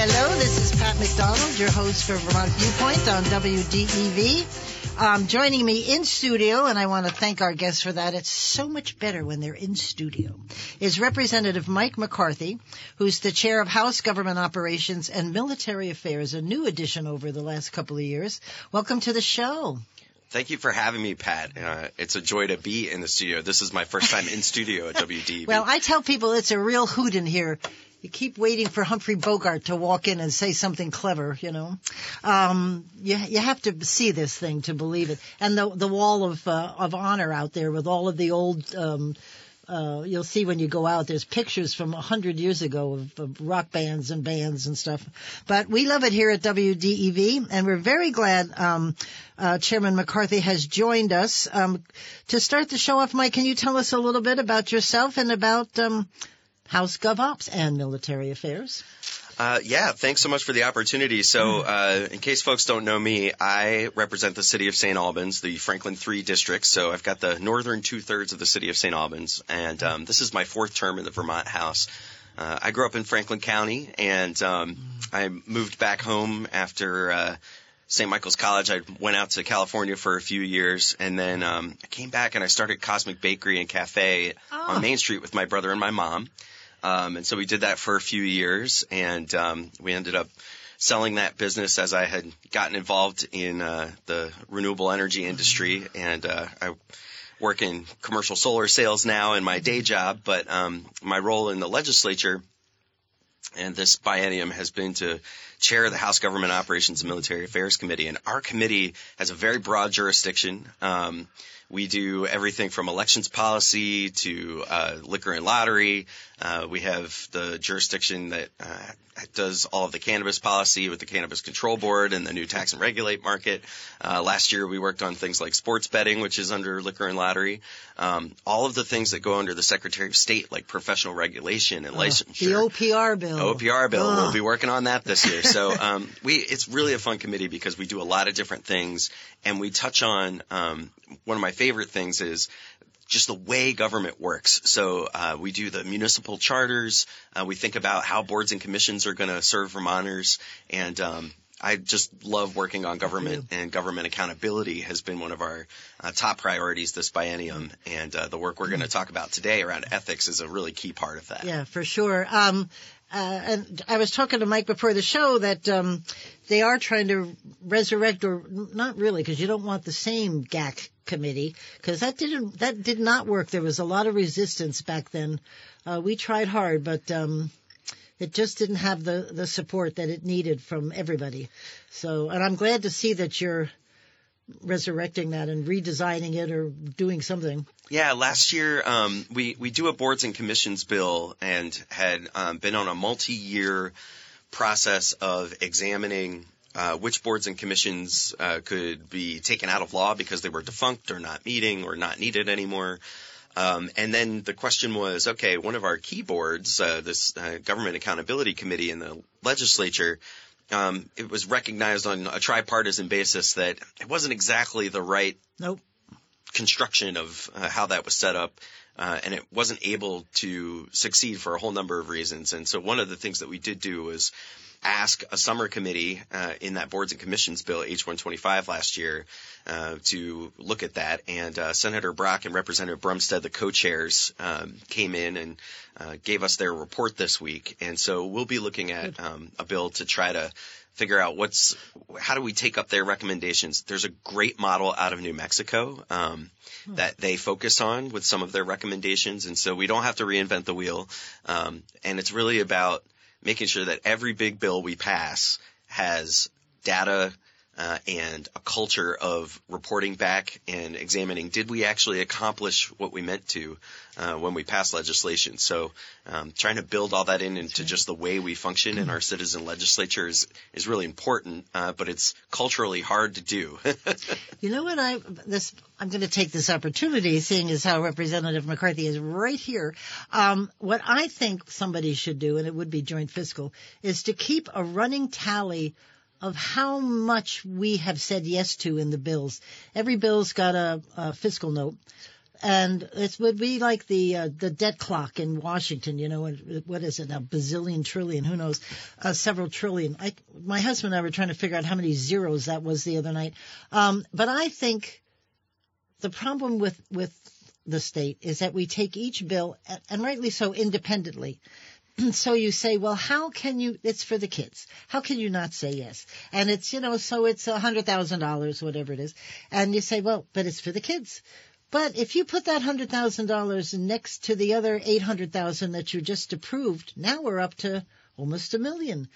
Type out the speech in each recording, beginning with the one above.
Hello, this is Pat McDonald, your host for Vermont Viewpoint on WDEV. Um, joining me in studio, and I want to thank our guests for that. It's so much better when they're in studio. Is Representative Mike McCarthy, who's the chair of House Government Operations and Military Affairs, a new addition over the last couple of years. Welcome to the show. Thank you for having me, Pat. Uh, it's a joy to be in the studio. This is my first time in studio at WDEV. Well, I tell people it's a real hoot in here. You keep waiting for Humphrey Bogart to walk in and say something clever, you know. Um, you you have to see this thing to believe it. And the the wall of uh, of honor out there with all of the old um, uh, you'll see when you go out, there's pictures from a hundred years ago of, of, rock bands and bands and stuff. But we love it here at WDEV, and we're very glad um, uh, Chairman McCarthy has joined us. Um, to start the show off, Mike, can you tell us a little bit about yourself and about um, House GovOps and military affairs? Uh, yeah, thanks so much for the opportunity. So, uh, in case folks don't know me, I represent the city of St. Albans, the Franklin 3 district. So, I've got the northern two thirds of the city of St. Albans, and um, this is my fourth term in the Vermont House. Uh, I grew up in Franklin County, and um, I moved back home after uh, St. Michael's College. I went out to California for a few years, and then um, I came back and I started Cosmic Bakery and Cafe oh. on Main Street with my brother and my mom. Um, and so we did that for a few years, and um, we ended up selling that business as I had gotten involved in uh, the renewable energy industry, and uh, I work in commercial solar sales now in my day job. But um, my role in the legislature and this biennium has been to chair the House Government Operations and Military Affairs Committee, and our committee has a very broad jurisdiction. Um, we do everything from elections policy to uh, liquor and lottery. Uh, we have the jurisdiction that uh, does all of the cannabis policy with the Cannabis Control Board and the new tax and regulate market. Uh, last year we worked on things like sports betting, which is under liquor and lottery. Um, all of the things that go under the Secretary of State, like professional regulation and licensure. The OPR bill. OPR bill. We'll be working on that this year. So um, we, it's really a fun committee because we do a lot of different things, and we touch on um, one of my favorite things is just the way government works. So uh, we do the municipal charters. Uh, we think about how boards and commissions are going to serve Vermonters, and um, I just love working on government and government accountability has been one of our uh, top priorities this biennium, and uh, the work we're going to talk about today around ethics is a really key part of that. Yeah, for sure. Um, and I was talking to Mike before the show that um, they are trying to resurrect, or not really, because you don't want the same GAC committee, because that didn't that did not work. There was a lot of resistance back then. Uh, we tried hard, but um, it just didn't have the the support that it needed from everybody. So, and I'm glad to see that you're resurrecting that and redesigning it or doing something. Yeah, last year um, we we do a boards and commissions bill and had um, been on a multi-year process of examining uh, which boards and commissions uh, could be taken out of law because they were defunct or not meeting or not needed anymore. Um, and then the question was, okay, one of our key boards, uh, this uh, Government Accountability Committee in the legislature, um, it was recognized on a tripartisan basis that it wasn't exactly the right nope. construction of uh, how that was set up. Uh, and it wasn't able to succeed for a whole number of reasons. And so one of the things that we did do was ask a summer committee uh, in that boards and commissions bill H125 last year uh, to look at that. And uh, Senator Brock and Representative Brumsted, the co-chairs, um, came in and uh, gave us their report this week. And so we'll be looking at um, a bill to try to figure out what's how do we take up their recommendations. There's a great model out of New Mexico um, hmm. that they focus on with some of their recommendations, and so we don't have to reinvent the wheel. Um, and it's really about making sure that every big bill we pass has data uh, and a culture of reporting back and examining did we actually accomplish what we meant to uh, when we passed legislation. So um, trying to build all that in into just the way we function in our citizen legislature is, is really important, uh, but it's culturally hard to do. you know what I this I'm going to take this opportunity, seeing as how Representative McCarthy is right here. Um, what I think somebody should do, and it would be joint fiscal, is to keep a running tally of how much we have said yes to in the bills. Every bill's got a, a fiscal note. And it would be like the uh, the debt clock in Washington, you know, what is it, a bazillion trillion, who knows, uh, several trillion. I, my husband and I were trying to figure out how many zeros that was the other night. Um, but I think the problem with with the state is that we take each bill, and rightly so, independently. so you say, well, how can you, it's for the kids. How can you not say yes? And it's, you know, so it's a hundred thousand dollars, whatever it is. And you say, well, but it's for the kids. But if you put that hundred thousand dollars next to the other eight hundred thousand that you just approved, now we're up to almost a million.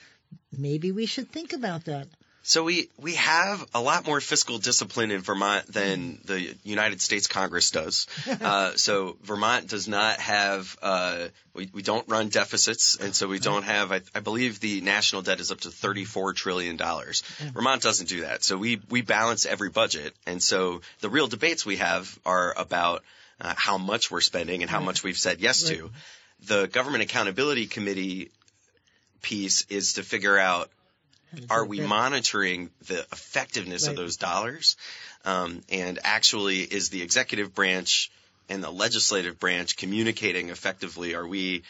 Maybe we should think about that. So we, we have a lot more fiscal discipline in Vermont than the United States Congress does. Uh, so Vermont does not have, uh, we, we don't run deficits, and so we don't have, I, I believe the national debt is up to $34 trillion. Vermont doesn't do that. So we, we balance every budget. And so the real debates we have are about uh, how much we're spending and how much we've said yes to. The Government Accountability Committee piece is to figure out are we monitoring the effectiveness right. of those dollars? Um, and actually, is the executive branch and the legislative branch communicating effectively? Are we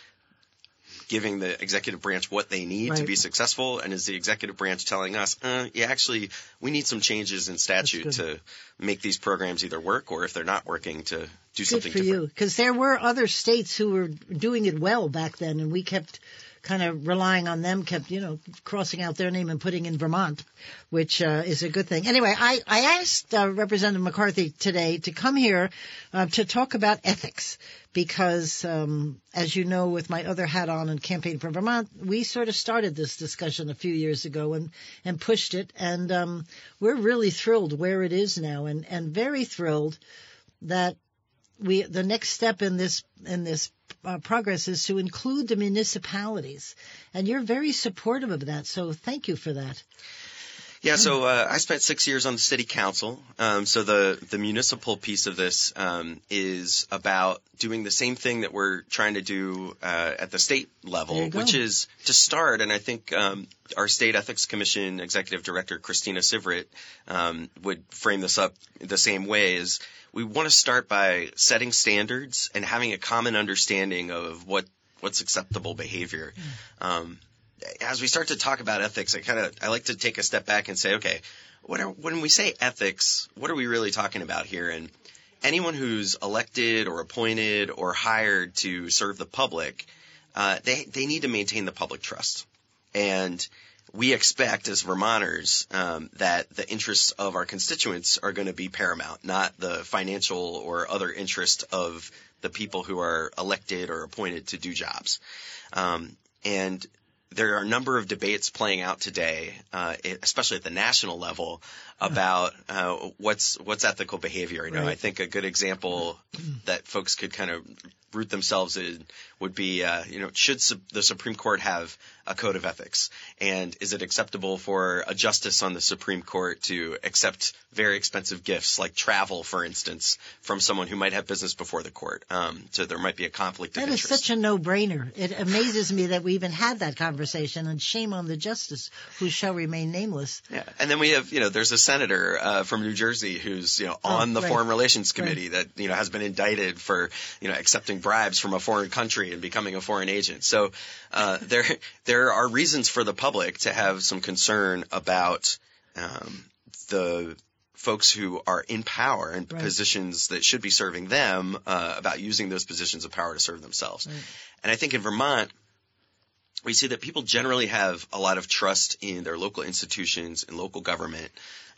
giving the executive branch what they need right. to be successful? And is the executive branch telling us, uh, yeah, actually, we need some changes in statute to make these programs either work or if they're not working to do good something for different? you. Because there were other states who were doing it well back then, and we kept kind of relying on them, kept, you know, crossing out their name and putting in Vermont, which uh, is a good thing. Anyway, I, I asked uh, Representative McCarthy today to come here uh, to talk about ethics because, um, as you know, with my other hat on and campaign for Vermont, we sort of started this discussion a few years ago and, and pushed it. And um, we're really thrilled where it is now and, and very thrilled that we the next step in this in this uh, progress is to include the municipalities, and you're very supportive of that. So thank you for that. Yeah, so uh, I spent six years on the city council. Um, so the the municipal piece of this um, is about doing the same thing that we're trying to do uh, at the state level, which is to start. And I think um, our state ethics commission executive director Christina Sivret um, would frame this up the same way: is we want to start by setting standards and having a common understanding of what what's acceptable behavior. Um, as we start to talk about ethics, I kind of I like to take a step back and say, okay, what are, when we say ethics, what are we really talking about here? And anyone who's elected or appointed or hired to serve the public, uh, they they need to maintain the public trust. And we expect as Vermonters um, that the interests of our constituents are going to be paramount, not the financial or other interest of the people who are elected or appointed to do jobs. Um, and there are a number of debates playing out today, uh, especially at the national level, about uh, what's what's ethical behavior. You know, right. I think a good example that folks could kind of root themselves in would be, uh, you know, should su- the Supreme Court have a code of ethics? And is it acceptable for a justice on the Supreme Court to accept very expensive gifts, like travel, for instance, from someone who might have business before the court? Um, so there might be a conflict that of interest. That is such a no-brainer. It amazes me that we even had that conversation, and shame on the justice who shall remain nameless. Yeah, and then we have, you know, there's a senator uh, from New Jersey who's, you know, on oh, the right. Foreign Relations Committee right. that, you know, has been indicted for, you know, accepting bribes from a foreign country and becoming a foreign agent. So uh, there there are reasons for the public to have some concern about um, the folks who are in power and right. positions that should be serving them uh, about using those positions of power to serve themselves. Right. And I think in Vermont, we see that people generally have a lot of trust in their local institutions and local government,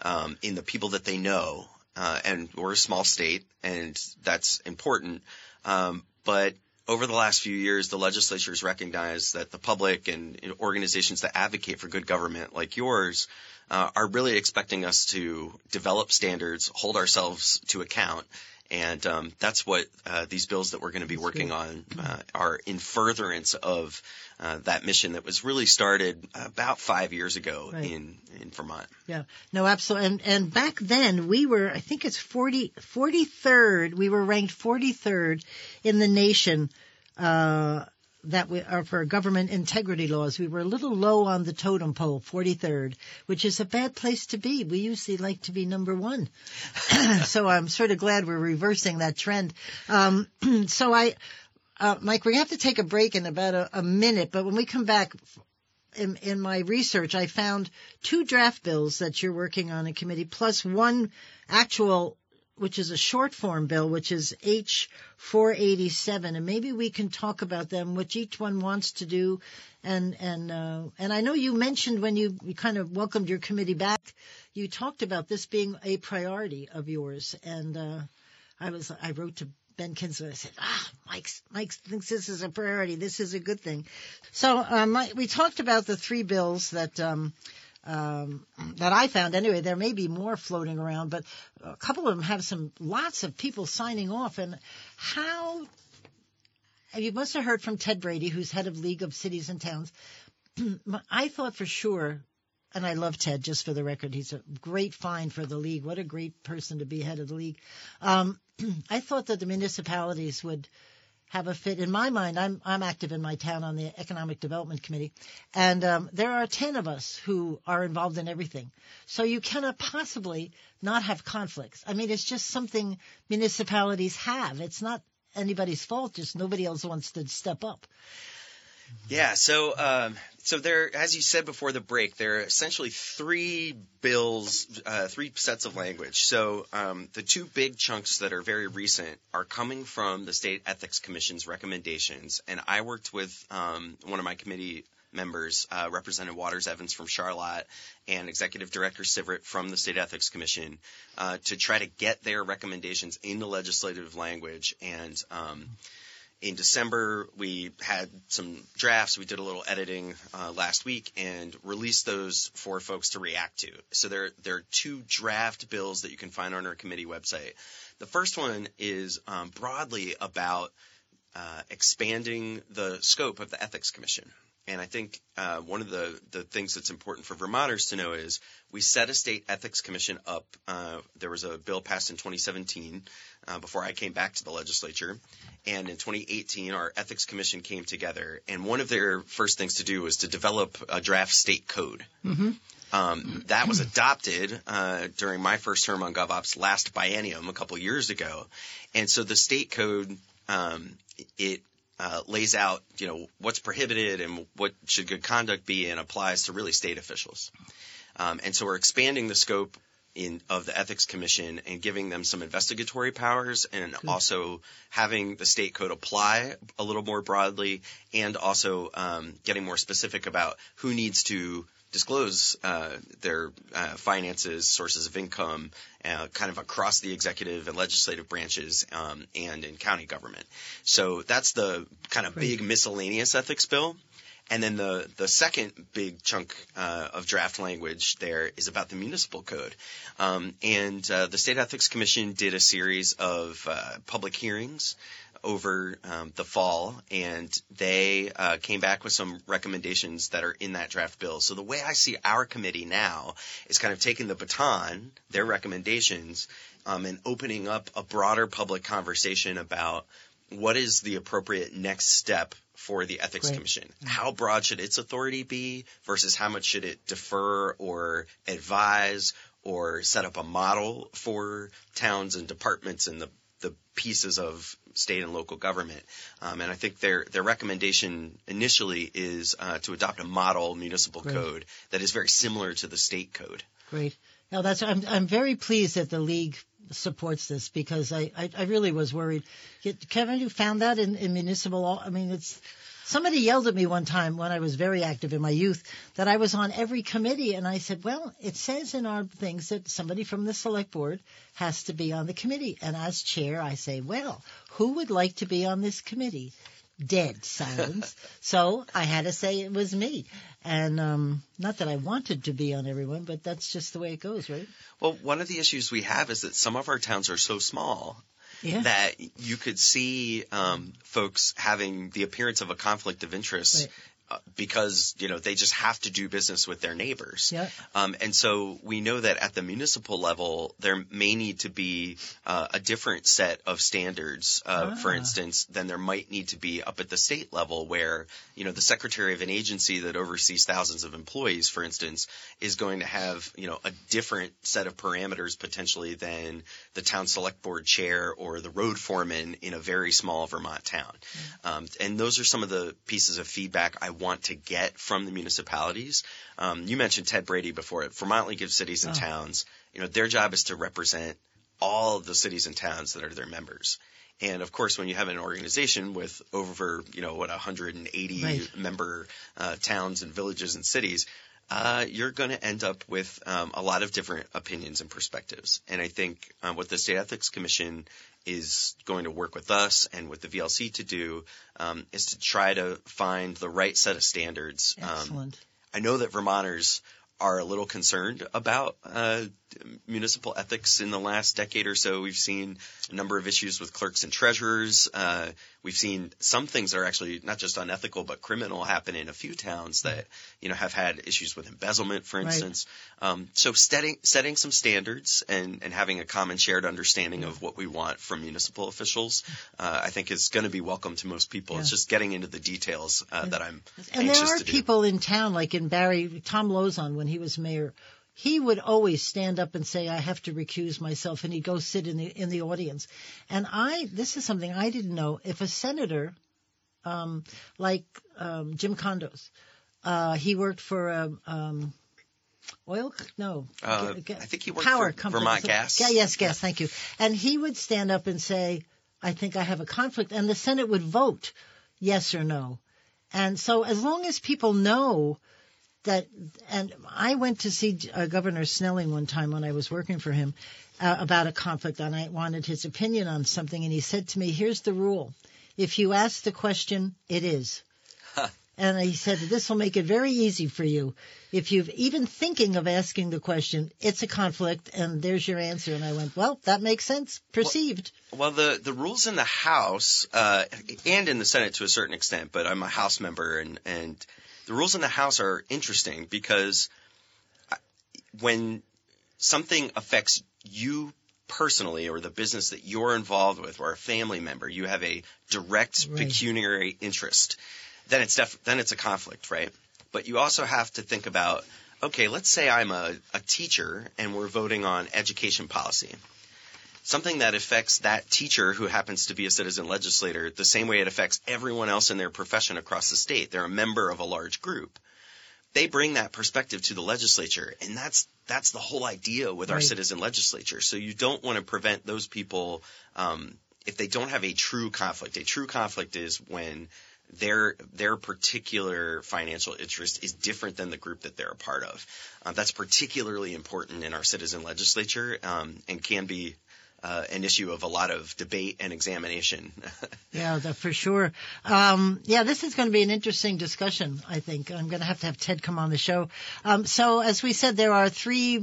um, in the people that they know. Uh, and we're a small state, and that's important. Um, but over the last few years, the legislature has recognized that the public and organizations that advocate for good government, like yours, uh, are really expecting us to develop standards, hold ourselves to account, and um, that's what uh, these bills that we're going to be working on uh, are in furtherance of uh, that mission that was really started about five years ago Right. in in Vermont. Yeah, no, absolutely. And and back then we were, I think it's 40, 43rd. We were ranked 43rd in the nation uh, that we are for government integrity laws. We were a little low on the totem pole, 43rd, which is a bad place to be. We usually like to be number one. so I'm sort of glad we're reversing that trend. Um, so I. Uh, Mike, we have to take a break in about a, a minute, but when we come back, in, in my research, I found two draft bills that you're working on in committee, plus one actual, which is a short form bill, which is H 487, and maybe we can talk about them, which each one wants to do. And and uh, and I know you mentioned when you, kind of welcomed your committee back, you talked about this being a priority of yours, and uh, I was I wrote to Ben Kinsler. I said, ah, Mike, Mike thinks this is a priority. This is a good thing. So um, we talked about the three bills that um, um, that I found. Anyway, there may be more floating around, but a couple of them have some lots of people signing off. And how you must have heard from Ted Brady, who's head of League of Cities and Towns. I thought for sure and I love Ted, just for the record. He's a great find for the league. What a great person to be head of the league. Um, I thought that the municipalities would have a fit. In my mind, I'm I'm active in my town on the economic development committee, and um, there are ten of us who are involved in everything. So you cannot possibly not have conflicts. I mean, it's just something municipalities have. It's not anybody's fault. Just nobody else wants to step up. Yeah, so um, so there, as you said before the break, there are essentially three bills, uh, three sets of language. So um, the two big chunks that are very recent are coming from the State Ethics Commission's recommendations, and I worked with um, one of my committee members, uh, Representative Waters Evans from Charlotte, and Executive Director Sivret from the State Ethics Commission, uh, to try to get their recommendations into legislative language and. Um, in December, we had some drafts. We did a little editing uh, last week and released those for folks to react to. So there, there are two draft bills that you can find on our committee website. The first one is um, broadly about uh, expanding the scope of the Ethics Commission. And I think uh, one of the, the things that's important for Vermonters to know is we set a state ethics commission up. Uh, there was a bill passed in 2017 uh, before I came back to the legislature. And in 2018, our ethics commission came together. And one of their first things to do was to develop a draft state code. Mm-hmm. Um, that was adopted uh, during my first term on GovOps last biennium a couple years ago. And so the state code, um, it uh, lays out, you know, what's prohibited and what should good conduct be, and applies to really state officials. Um, and so we're expanding the scope in of the ethics commission and giving them some investigatory powers, and also having the state code apply a little more broadly, and also um, getting more specific about who needs to disclose uh, their uh, finances, sources of income, uh, kind of across the executive and legislative branches um, and in county government. So that's the kind of big miscellaneous ethics bill. And then the, the second big chunk uh, of draft language there is about the municipal code. Um, and uh, the State Ethics Commission did a series of uh, public hearings over um, the fall, and they uh, came back with some recommendations that are in that draft bill. So the way I see our committee now is kind of taking the baton, their recommendations, um, and opening up a broader public conversation about what is the appropriate next step for the ethics Great. commission how broad should its authority be versus how much should it defer or advise or set up a model for towns and departments and the the pieces of state and local government. Um, and I think their their recommendation initially is uh, to adopt a model municipal Great. code that is very similar to the state code. Great. Now that's I'm I'm very pleased that the league supports this because I I, I really was worried. Kevin, you found that in, in municipal. I mean, it's Somebody yelled at me one time when I was very active in my youth that I was on every committee, and I said, "Well, it says in our things that somebody from the select board has to be on the committee." And as chair, I say, "Well, who would like to be on this committee?" Dead silence. so I had to say it was me, and um, not that I wanted to be on everyone, but that's just the way it goes, right? Well, one of the issues we have is that some of our towns are so small Yeah. that you could see um, folks having the appearance of a conflict of interest. Right. Uh, Because you know they just have to do business with their neighbors, um, and so we know that at the municipal level there may need to be uh, a different set of standards, uh, for Ah. instance, than there might need to be up at the state level, where you know the secretary of an agency that oversees thousands of employees, for instance, is going to have you know a different set of parameters potentially than the town select board chair or the road foreman in a very small Vermont town. Um, and those are some of the pieces of feedback I want to get from the municipalities. Um, you mentioned Ted Brady before. Vermont League of Cities and Oh. Towns, you know, their job is to represent all of the cities and towns that are their members. And of course, when you have an organization with over, you know, what, 180 Right. member uh, towns and villages and cities, uh, you're going to end up with um, a lot of different opinions and perspectives. And I think uh, what the State Ethics Commission is going to work with us and with the VLC to do um, is to try to find the right set of standards. Um, Excellent. I know that Vermonters are a little concerned about uh, municipal ethics in the last decade or so. We've seen a number of issues with clerks and treasurers. Uh, we've seen some things that are actually not just unethical but criminal happen in a few towns that you know have had issues with embezzlement, for Right. instance. Um, so setting setting some standards and and having a common shared understanding of what we want from municipal officials, uh, I think is going to be welcome to most people. It's just getting into the details uh, that I'm And there are to do. people in town, like in Barre, Thom Lauzon, when he was mayor, he would always stand up and say, "I have to recuse myself," and he'd go sit in the in the audience. And I, this is something I didn't know. If a senator, um, like um, Jim Condos, uh, he worked for um, um, oil, no, Uh, g- g- I think he worked power for company. Vermont Gas. Yeah, yes, gas. Thank you. And he would stand up and say, "I think I have a conflict," and the Senate would vote yes or no. And so as long as people know that, and I went to see uh, Governor Snelling one time when I was working for him uh, about a conflict and I wanted his opinion on something and he said to me, here's the rule. If you ask the question, it is. And he said, this will make it very easy for you. If you've even thinking of asking the question, it's a conflict and there's your answer. And I went, well, that makes sense. Perceived. Well, the, the rules in the House uh, and in the Senate to a certain extent, but I'm a House member, and, and the rules in the House are interesting because uh, when something affects you personally or the business that you're involved with or a family member, you have a direct Right. pecuniary interest, then it's def- then it's a conflict, right? But you also have to think about, okay, let's say I'm a, a teacher and we're voting on education policy something that affects that teacher who happens to be a citizen legislator the same way it affects everyone else in their profession across the state. They're a member of a large group. They bring that perspective to the legislature, and that's that's the whole idea with our citizen legislature. So you don't want to prevent those people um, if they don't have a true conflict. A true conflict is when their their particular financial interest is different than the group that they're a part of. Uh, that's particularly important in our citizen legislature um, and can be uh, an issue of a lot of debate and examination. Yeah, for sure. Um, yeah, this is going to be an interesting discussion. I think I'm going to have to have Ted come on the show. Um, so, as we said, there are three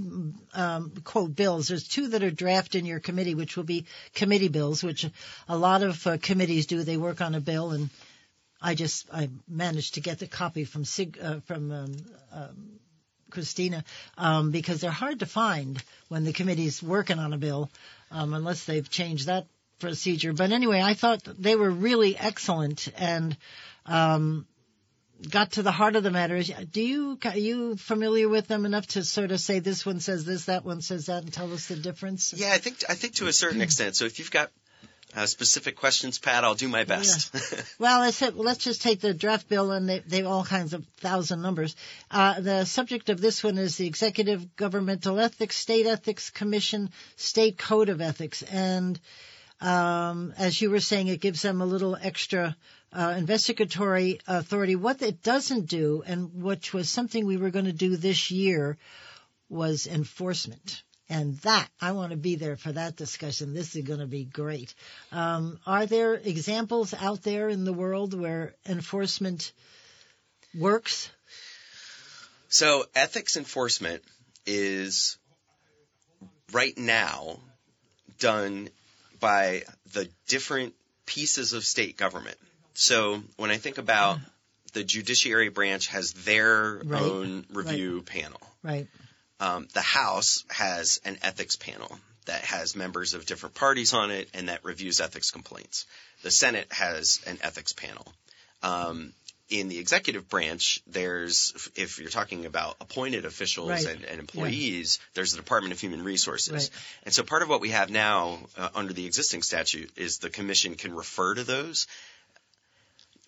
um, quote bills. There's two that are drafted in your committee, which will be committee bills, which a lot of uh, committees do. They work on a bill, and I just I managed to get the copy from Sig, uh, from um, um, Christina um, because they're hard to find when the committee's working on a bill, um, unless they've changed that procedure. But anyway, I thought they were really excellent and um, got to the heart of the matter. Do you are you familiar with them enough to sort of say this one says this, that one says that, and tell us the difference? yeah, I think I think to a certain extent. So if you've got uh, specific questions, Pat, I'll do my best. Well, I said, let's just take the draft bill, and they, they have all kinds of thousand numbers. Uh, the subject of this one is the Executive Governmental Ethics, State Ethics Commission, State Code of Ethics, and Um, as you were saying, it gives them a little extra uh, investigatory authority. What it doesn't do, and which was something we were going to do this year, was enforcement. And that, I want to be there for that discussion. This is going to be great. Um, are there examples out there in the world where enforcement works? So ethics enforcement is right now done by the different pieces of state government. So when I think about the judiciary branch has their Right. own review panel. Right. Um, the House has an ethics panel that has members of different parties on it and that reviews ethics complaints. The Senate has an ethics panel. Um, in the executive branch, there's, if you're talking about appointed officials Right. and, and employees, there's the Department of Human Resources. Right. And so part of what we have now uh, under the existing statute is the commission can refer to those.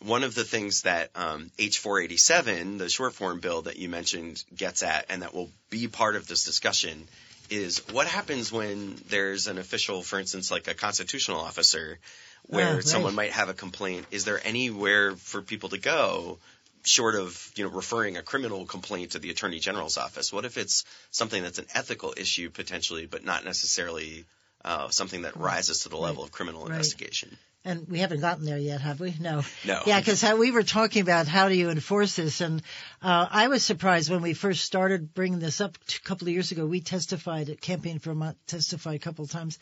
One of the things that um, H487, the short form bill that you mentioned, gets at, and that will be part of this discussion, is what happens when there's an official, for instance, like a constitutional officer, where Ah, right. someone might have a complaint. Is there anywhere for people to go short of you know referring a criminal complaint to the attorney general's office? What if it's something that's an ethical issue potentially, but not necessarily uh, something that rises to the level of criminal Right. investigation? And we haven't gotten there yet, have we? No. No. Yeah, because we were talking about how do you enforce this, and uh, I was surprised when we first started bringing this up a couple of years ago. We testified at Campaign for Vermont, testified a couple of times.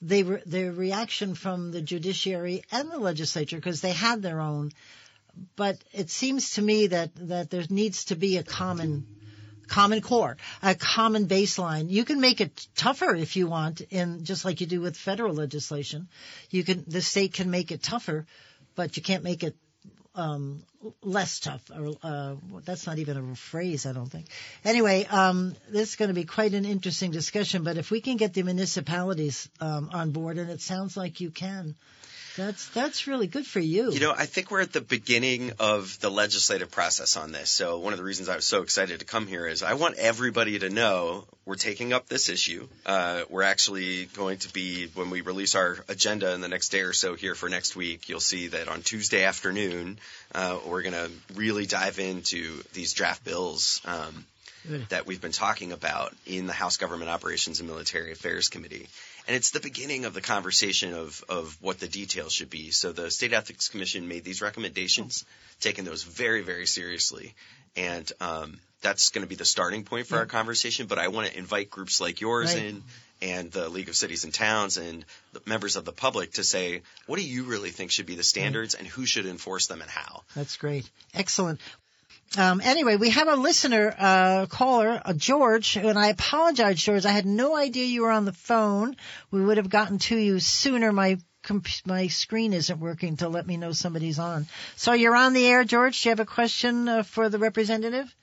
They were their reaction from the judiciary and the legislature because they had their own. But it seems to me that that there needs to be a common common core, a common baseline. You can make it tougher if you want, in just like you do with federal legislation. You can the state can make it tougher, but you can't make it um, less tough. Or uh, that's not even a phrase, I don't think. Anyway, um, this is going to be quite an interesting discussion. But if we can get the municipalities um, on board, and it sounds like you can, that's that's really good for you. You know, I think we're at the beginning of the legislative process on this. So one of the reasons I was so excited to come here is I want everybody to know we're taking up this issue. Uh, we're actually going to be when we release our agenda in the next day or so here for next week. You'll see that on Tuesday afternoon uh, we're going to really dive into these draft bills. Um. Mm. that we've been talking about in the House Government Operations and Military Affairs Committee. And it's the beginning of the conversation of, of what the details should be. So the State Ethics Commission made these recommendations, taking those very, very seriously. And um, that's going to be the starting point for our mm. conversation. But I want to invite groups like yours Right. in and the League of Cities and Towns and the members of the public to say, what do you really think should be the mm. standards and who should enforce them and how? That's great. Excellent. Um, anyway, we have a listener, uh, caller, uh, George, and I apologize, George. I had no idea you were on the phone. We would have gotten to you sooner. My comp- my screen isn't working to let me know somebody's on. So you're on the air, George. Do you have a question uh, for the representative?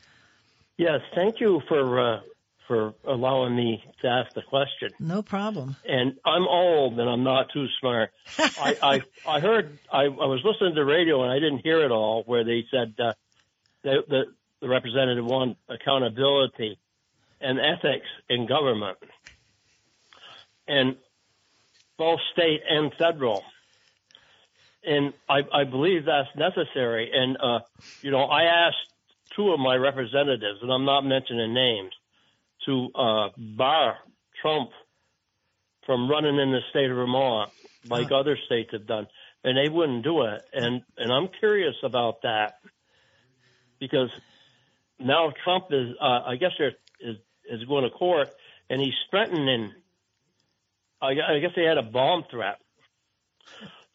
Yes, thank you for uh, for allowing me to ask the question. No problem. And I'm old and I'm not too smart. I, I I heard I, I was listening to radio and I didn't hear it all where they said uh, the, the the representative wanted accountability and ethics in government, and both state and federal. And I, I believe that's necessary. And uh, you know, I asked two of my representatives, and I'm not mentioning names, to uh, bar Trump from running in the state of Vermont, like other states have done, and they wouldn't do it. And and I'm curious about that because now Trump is, uh, I guess, there is is going to court, and he's threatening. I, I guess they had a bomb threat.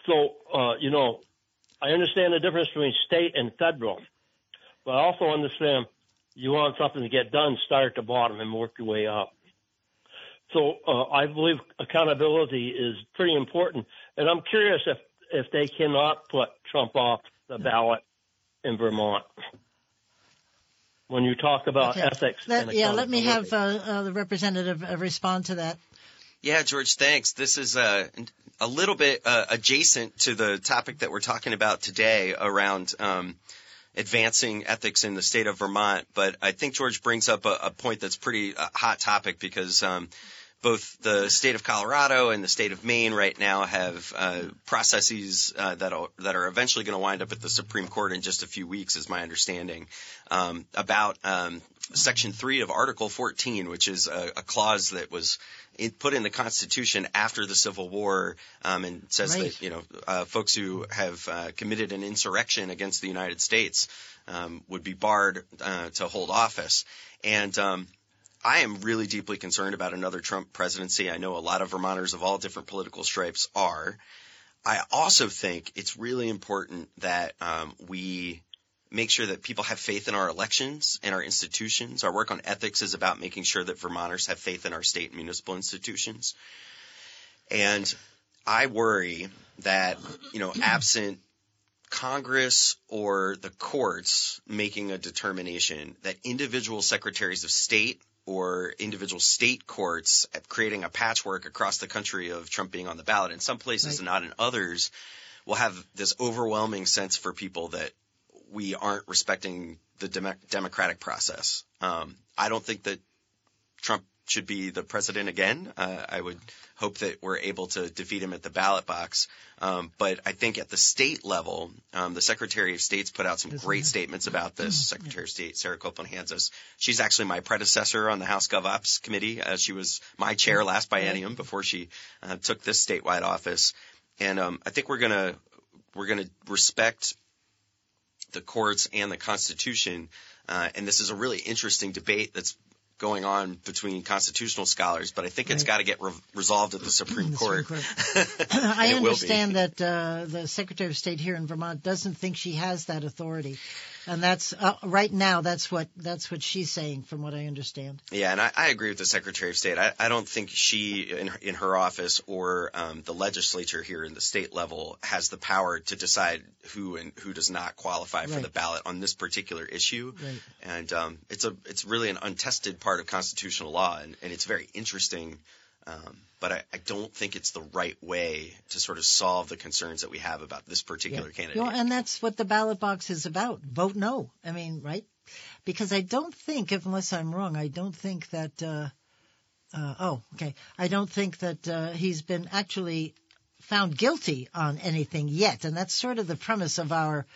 So uh, you know, I understand the difference between state and federal, but I also understand you want something to get done, start at the bottom and work your way up. So uh, I believe accountability is pretty important, and I'm curious if if they cannot put Trump off the ballot in Vermont. When you talk about Okay. ethics, Let- and yeah, let me have uh, uh, the representative uh, respond to that. Yeah, George, thanks. This is a, a little bit uh, adjacent to the topic that we're talking about today around um, advancing ethics in the state of Vermont. But I think George brings up a, a point that's pretty uh, hot topic because um, both the state of Colorado and the state of Maine right now have uh, processes uh, that are, that are eventually going to wind up at the Supreme Court in just a few weeks, is my understanding, um, about um, Section three of Article 14, which is a, a clause that was put in the Constitution after the Civil War, um, and says right. that you know uh, folks who have uh, committed an insurrection against the United States um, would be barred uh, to hold office. And um, I am really deeply concerned about another Trump presidency. I know a lot of Vermonters of all different political stripes are. I also think it's really important that um, we make sure that people have faith in our elections and our institutions. Our work on ethics is about making sure that Vermonters have faith in our state and municipal institutions. And I worry that, you know, absent Congress or the courts making a determination that individual secretaries of state or individual state courts creating a patchwork across the country of Trump being on the ballot in some places right. and not in others will have this overwhelming sense for people that we aren't respecting the dem- democratic process. Um, I don't think that Trump should be the president again. Uh, I would hope that we're able to defeat him at the ballot box. Um, but I think at the state level, um, the Secretary of State's put out some great statements about this. Mm-hmm. Secretary of State Sarah Copeland Hanzas. She's actually my predecessor on the House Gov Ops Committee. Uh, she was my chair mm-hmm. last biennium before she uh, took this statewide office. And um, I think we're gonna we're gonna respect the courts and the Constitution. Uh, and this is a really interesting debate that's going on between constitutional scholars, but I think right. it's got to get re- resolved at the Supreme the Court. Supreme Court. I understand that uh, the Secretary of State here in Vermont doesn't think she has that authority and that's uh, right now. That's what that's what she's saying, from what I understand. Yeah, and I, I agree with the Secretary of State. I, I don't think she, in her, in her office or um, the legislature here in the state level, has the power to decide who and who does not qualify for right. the ballot on this particular issue. Right. And um, it's a it's really an untested part of constitutional law, and, and it's very interesting um, but I, I, don't think it's the right way to sort of solve the concerns that we have about this particular yeah. candidate. Well, and that's what the ballot box is about. Vote no. I mean, right? Because I don't think, unless I'm wrong, I don't think that. Uh, uh, oh, okay. I don't think that uh, he's been actually found guilty on anything yet, and that's sort of the premise of our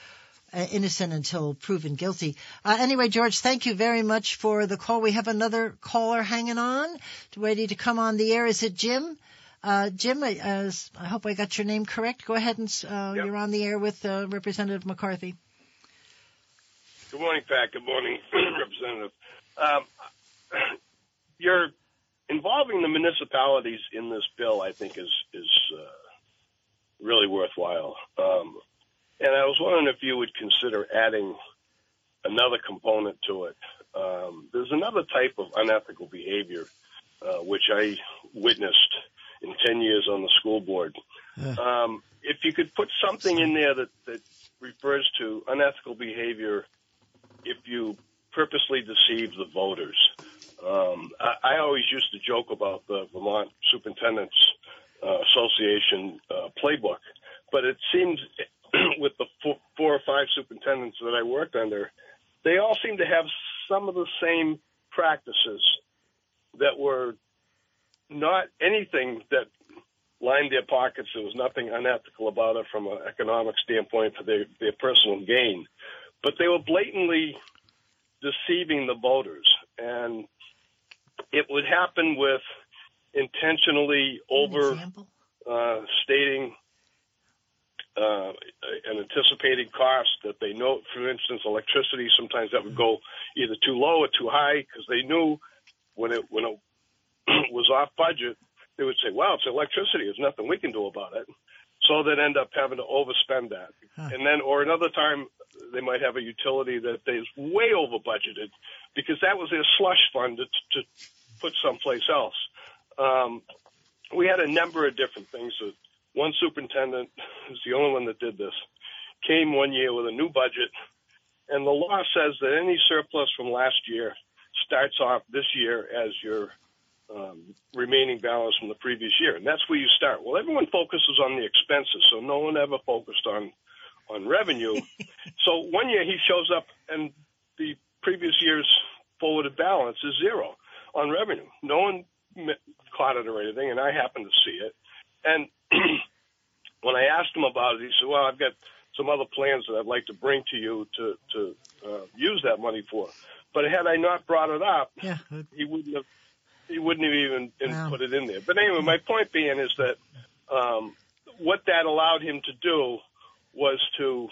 innocent until proven guilty. Uh, anyway, George, thank you very much for the call. We have another caller hanging on, ready to come on the air. Is it Jim? Uh, Jim, I, I hope I got your name correct. Go ahead and uh, yep. you're on the air with uh, Representative McCarthy. Good morning, Pat. Good morning, Representative. Um, you're involving the municipalities in this bill. I think is is uh, really worthwhile. Um, and I was wondering if you would consider adding another component to it. Um, there's another type of unethical behavior uh, which I witnessed in 10 years on the school board. Um, if you could put something in there that, that refers to unethical behavior if you purposely deceive the voters. Um, I, I always used to joke about the Vermont Superintendents uh, Association uh, playbook, but it seems with the four, four or five superintendents that I worked under, they all seem to have some of the same practices that were not anything that lined their pockets. There was nothing unethical about it from an economic standpoint for their, their personal gain. But they were blatantly deceiving the voters. And it would happen with intentionally over uh, stating uh, an anticipated cost that they know. For instance, electricity sometimes that would go either too low or too high because they knew when it when it was off budget, they would say, "Well, it's electricity. There's nothing we can do about it." So they'd end up having to overspend that, huh. and then or another time they might have a utility that is way over budgeted because that was their slush fund to, to put someplace else. Um, we had a number of different things that one superintendent who's the only one that did this came one year with a new budget, and the law says that any surplus from last year starts off this year as your um, remaining balance from the previous year, and that's where you start. Well, everyone focuses on the expenses, so no one ever focused on on revenue. so one year he shows up, and the previous year's forwarded balance is zero on revenue. No one caught it or anything, and I happened to see it. And when I asked him about it, he said, "Well, I've got some other plans that I'd like to bring to you to to uh, use that money for." But had I not brought it up, Yeah. he wouldn't have he wouldn't have even Wow. put it in there. But anyway, my point being is that um, what that allowed him to do was to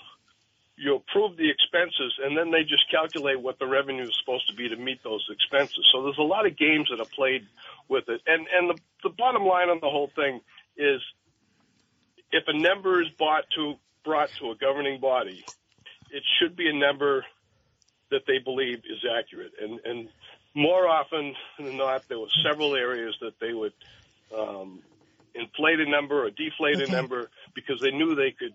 you approve the expenses and then they just calculate what the revenue is supposed to be to meet those expenses. So there's a lot of games that are played with it. And and the, the bottom line on the whole thing is if a number is brought to brought to a governing body, it should be a number that they believe is accurate. And and more often than not, there were several areas that they would um, inflate a number or deflate Okay. a number because they knew they could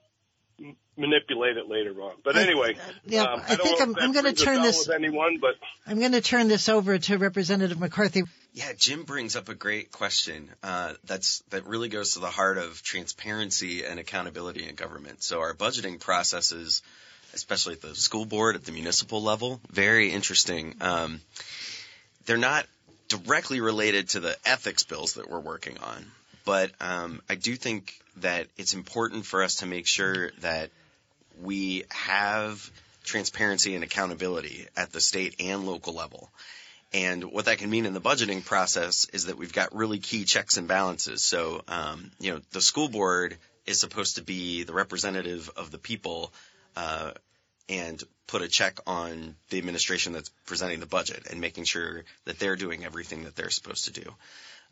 manipulate it later on. But I- anyway, yeah, um, I don't think know I'm- I'm gonna turn bell this- with anyone, but I'm going to turn this over to Representative McCarthy. Yeah, Jim brings up a great question. Uh, that's that really goes to the heart of transparency and accountability in government. So our budgeting processes, especially at the school board, at the municipal level, very interesting. Um, they're not directly related to the ethics bills that we're working on, but um, I do think that it's important for us to make sure that we have transparency and accountability at the state and local level. And what that can mean in the budgeting process is that we've got really key checks and balances. So, um, you know, the school board is supposed to be the representative of the people uh, and put a check on the administration that's presenting the budget and making sure that they're doing everything that they're supposed to do.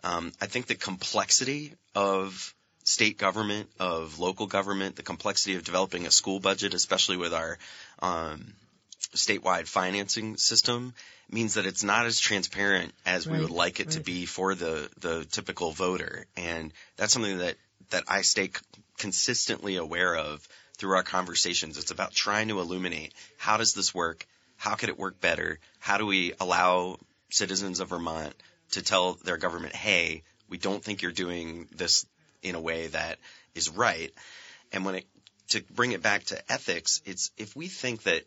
Um, I think the complexity of state government, of local government, the complexity of developing a school budget, especially with our um, statewide financing system, means that it's not as transparent as we would like it to be for the the typical voter, and that's something that that I stay consistently aware of through our conversations. It's about trying to illuminate how does this work, how could it work better, how do we allow citizens of Vermont to tell their government, hey, we don't think you're doing this in a way that is right. And when it to bring it back to ethics, it's if we think that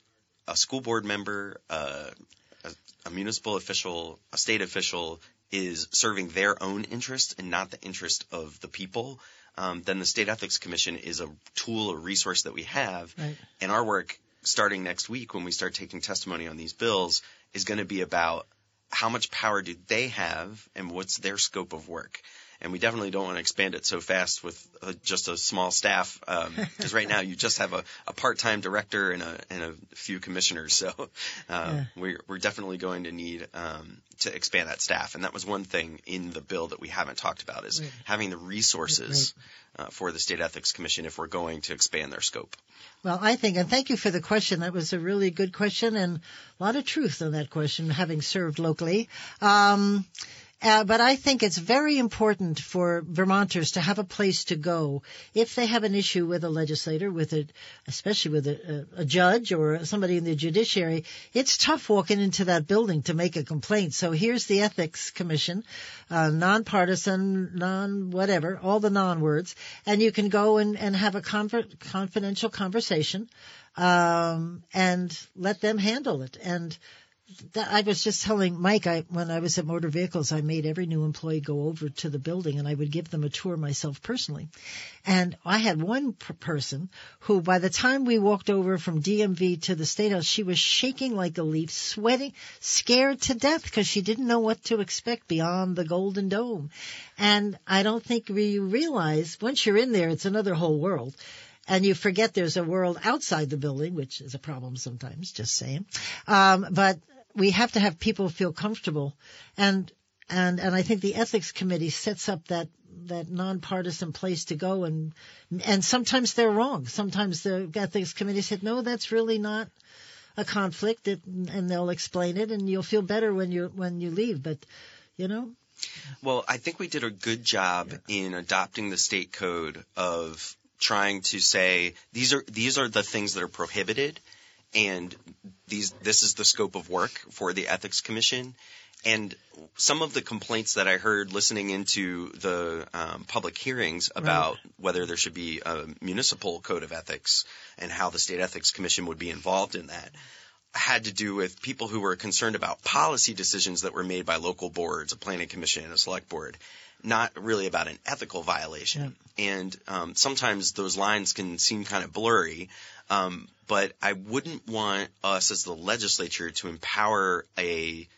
a school board member, uh, a, a municipal official, a state official is serving their own interest and not the interest of the people, um, then the State Ethics Commission is a tool or resource that we have. Right. And our work starting next week when we start taking testimony on these bills is going to be about how much power do they have and what's their scope of work. And we definitely don't want to expand it so fast with uh, just a small staff, because right now you just have a, a part-time director and a, and a few commissioners. So uh, Yeah. we're, we're definitely going to need um, to expand that staff. And that was one thing in the bill that we haven't talked about is Right. having the resources uh, for the State Ethics Commission if we're going to expand their scope. Well, I think, and thank you for the question. That was a really good question and a lot of truth in that question, having served locally. Um, uh, but I think it's very important for Vermonters to have a place to go if they have an issue with a legislator, with a, especially with a, a, judge or somebody in the judiciary. It's tough walking into that building to make a complaint. So here's the Ethics Commission, uh, nonpartisan, non whatever, all the non words, and you can go and, and have a confidential conversation um, and let them handle it. And I was just telling Mike, I, when I was at Motor Vehicles, I made every new employee go over to the building and I would give them a tour myself personally. And I had one per- person who, by the time we walked over from DMV to the State House, she was shaking like a leaf, sweating, scared to death because she didn't know what to expect beyond the Golden Dome. And I don't think we realize once you're in there, it's another whole world and you forget there's a world outside the building, which is a problem sometimes, just saying. Um, but we have to have people feel comfortable and and and I think the ethics committee sets up that that nonpartisan place to go and and sometimes they're wrong. Sometimes the ethics committee said, no, that's really not a conflict, it, and they'll explain it, and you'll feel better when you when you leave. But you know, Well, I think we did a good job in adopting the state code of trying to say these are these are the things that are prohibited and these this is the scope of work for the ethics commission and some of the complaints that I heard listening into the um, public hearings about whether there should be a municipal code of ethics and how the state ethics commission would be involved in that had to do with people who were concerned about policy decisions that were made by local boards, a planning commission, and a select board, not really about an ethical violation. And um, sometimes those lines can seem kind of blurry. Um, but I wouldn't want us as the legislature to empower a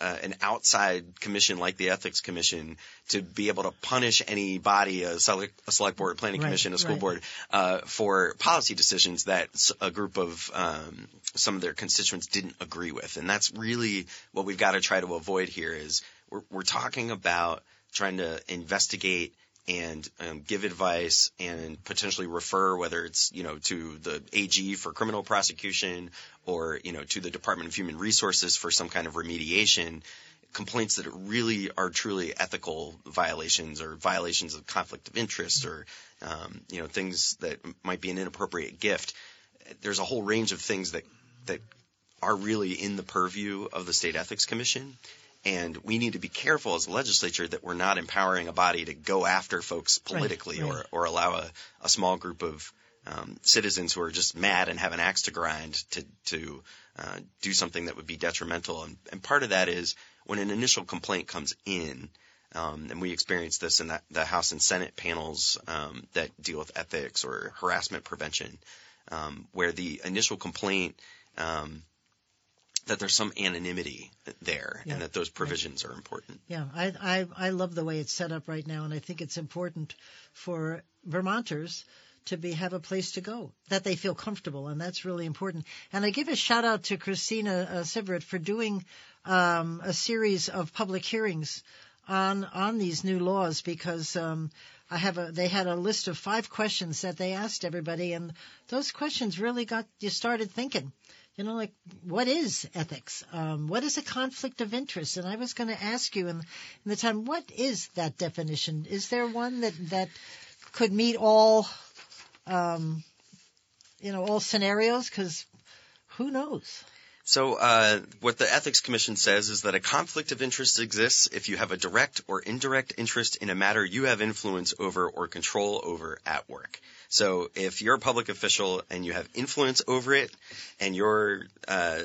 uh, an outside commission like the Ethics Commission to be able to punish any body, a select, a select board, a planning Right, commission, a school right. board, uh, for policy decisions that a group of um, some of their constituents didn't agree with. And that's really what we've got to try to avoid here is we're, we're talking about trying to investigate and um, give advice and potentially refer whether it's you know to the AG for criminal prosecution or you know to the Department of Human Resources for some kind of remediation complaints that really are truly ethical violations or violations of conflict of interest or um, you know things that might be an inappropriate gift. There's a whole range of things that that are really in the purview of the state ethics commission and we need to be careful as a legislature that we're not empowering a body to go after folks politically right. or or allow a, a small group of um, citizens who are just mad and have an axe to grind to to uh, do something that would be detrimental. And, and part of that is when an initial complaint comes in, um, and we experience this in the, the House and Senate panels um, that deal with ethics or harassment prevention, um, where the initial complaint um, that there's some anonymity there, Yeah. and that those provisions are important. Yeah, I, I I love the way it's set up right now, and I think it's important for Vermonters to be have a place to go that they feel comfortable, and that's really important. And I give a shout out to Christina uh, Sivret for doing um, a series of public hearings on on these new laws because um, I have a they had a list of five questions that they asked everybody, and those questions really got you started thinking. You know, like what is ethics? Um, what is a conflict of interest? And I was going to ask you in, in the time, what is that definition? Is there one that that could meet all, um, you know, all scenarios? Because who knows? So, uh, what the Ethics Commission says is that a conflict of interest exists if you have a direct or indirect interest in a matter you have influence over or control over at work. So, if you're a public official and you have influence over it, and you're uh,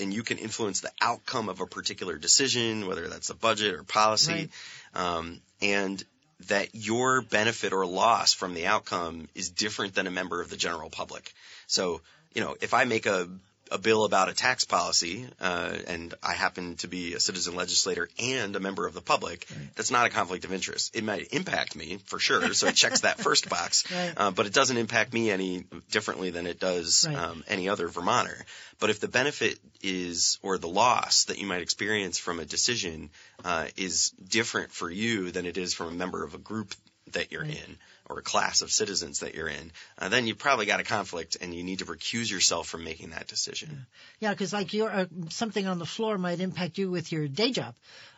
and you can influence the outcome of a particular decision, whether that's a budget or policy, Right. um, and that your benefit or loss from the outcome is different than a member of the general public. So, you know, if I make a a bill about a tax policy, uh, and I happen to be a citizen legislator and a member of the public, that's not a conflict of interest. It might impact me for sure, so it checks that first box, Right. uh, but it doesn't impact me any differently than it does Right. um, any other Vermonter. But if the benefit is or the loss that you might experience from a decision uh, is different for you than it is from a member of a group that you're in or a class of citizens that you're in, uh, then you've probably got a conflict and you need to recuse yourself from making that decision. Yeah, because like your uh, something on the floor might impact you with your day job,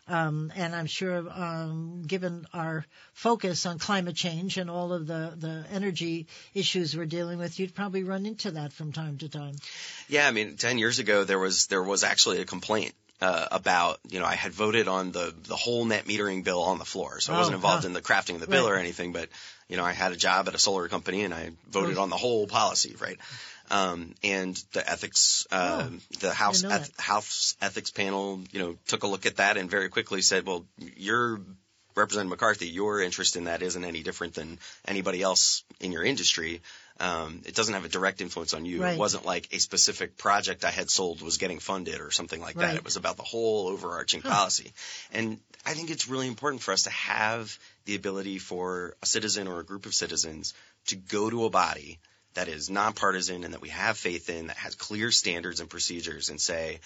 um, and I'm sure, um, given our focus on climate change and all of the the energy issues we're dealing with, you'd probably run into that from time to time. Yeah, I mean, ten years ago there was there was actually a complaint uh, about you know I had voted on the the whole net metering bill on the floor, so I wasn't Oh, involved huh. in the crafting of the bill Right. or anything, but you know I had a job at a solar company and I voted Oh. on the whole policy, right? Um, and the ethics, uh, Oh, the House eth- House ethics panel, you know, took a look at that and very quickly said, well, you're Representative McCarthy, your interest in that isn't any different than anybody else in your industry. Um, it doesn't have a direct influence on you. Right. It wasn't like a specific project I had sold was getting funded or something like that. It was about the whole overarching policy. And I think it's really important for us to have the ability for a citizen or a group of citizens to go to a body that is nonpartisan and that we have faith in, that has clear standards and procedures, and say,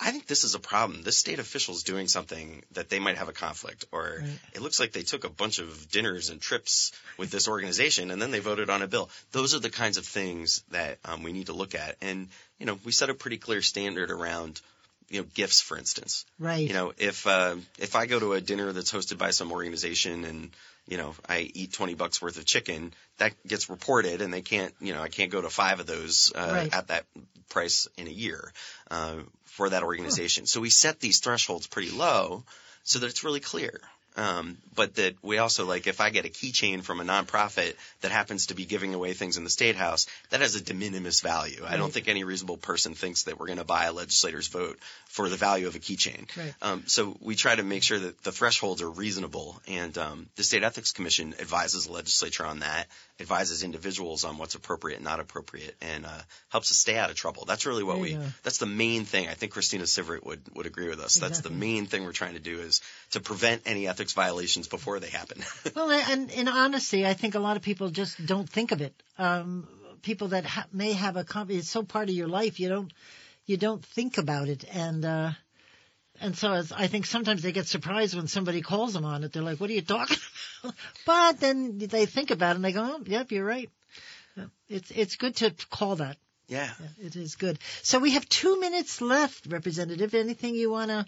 I think this is a problem. This state official is doing something that they might have a conflict, or Right. it looks like they took a bunch of dinners and trips with this organization and then they voted on a bill. Those are the kinds of things that um, we need to look at. And, you know, we set a pretty clear standard around, you know, gifts, for instance. Right. You know, if uh, if I go to a dinner that's hosted by some organization and you know I eat twenty bucks worth of chicken, that gets reported, and they can't, you know, I can't go to five of those uh, Right. at that price in a year uh, for that organization. So we set these thresholds pretty low so that it's really clear. Um, but that we also like if I get a keychain from a nonprofit that happens to be giving away things in the state house, that has a de minimis value. I don't think any reasonable person thinks that we're going to buy a legislator's vote for the value of a keychain. Right. Um, so we try to make sure that the thresholds are reasonable, and um, the state ethics commission advises the legislature on that, advises individuals on what's appropriate and not appropriate, and uh, helps us stay out of trouble. That's really what There we, go. that's the main thing. I think Christina Sivret would would agree with us. That's the main thing we're trying to do is to prevent any ethics violations before they happen. Well, and in honesty, I think a lot of people just don't think of it. Um, people that ha- may have a company, it's so part of your life, you don't, you don't think about it. And, uh, and so as, I think sometimes they get surprised when somebody calls them on it. They're like, what are you talking about? but then they think about it and they go, oh, yep, you're right. It's, it's good to call that. yeah. It is good. So we have two minutes left, Representative. Anything you want to,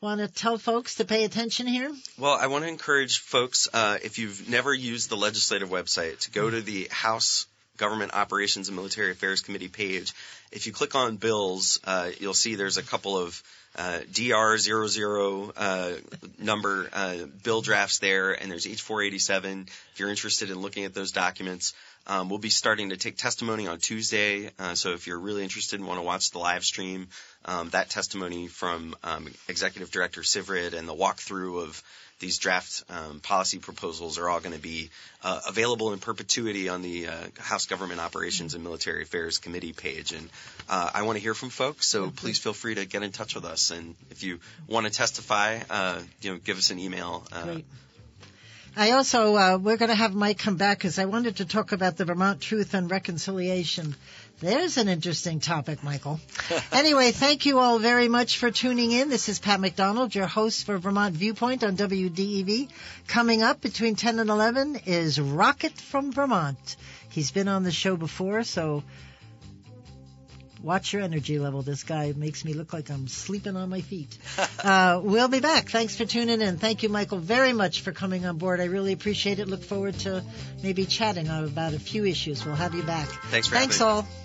want to tell folks to pay attention here? Well, I want to encourage folks, uh, if you've never used the legislative website, to go to the House Government Operations and Military Affairs Committee page. If you click on bills, uh, you'll see there's a couple of uh, DR00 uh, number uh, bill drafts there, and there's H487. If you're interested in looking at those documents, um, we'll be starting to take testimony on Tuesday. Uh, so if you're really interested and want to watch the live stream, um, that testimony from um, Executive Director Sivret and the walkthrough of these draft um, policy proposals are all going to be uh, available in perpetuity on the uh, House Government Operations and Military Affairs Committee page. And uh, I want to hear from folks, so please feel free to get in touch with us. And if you want to testify, uh, you know, give us an email. I also, uh, we're going to have Mike come back because I wanted to talk about the Vermont Truth and Reconciliation. There's an interesting topic, Michael. anyway, thank you all very much for tuning in. This is Pat McDonald, your host for Vermont Viewpoint on WDEV. Coming up between 10 and 11 is Rocket from Vermont. He's been on the show before, so watch your energy level. This guy makes me look like I'm sleeping on my feet. uh, we'll be back. Thanks for tuning in. Thank you, Michael, very much for coming on board. I really appreciate it. Look forward to maybe chatting about a few issues. We'll have you back. Thanks for Thanks having me. all.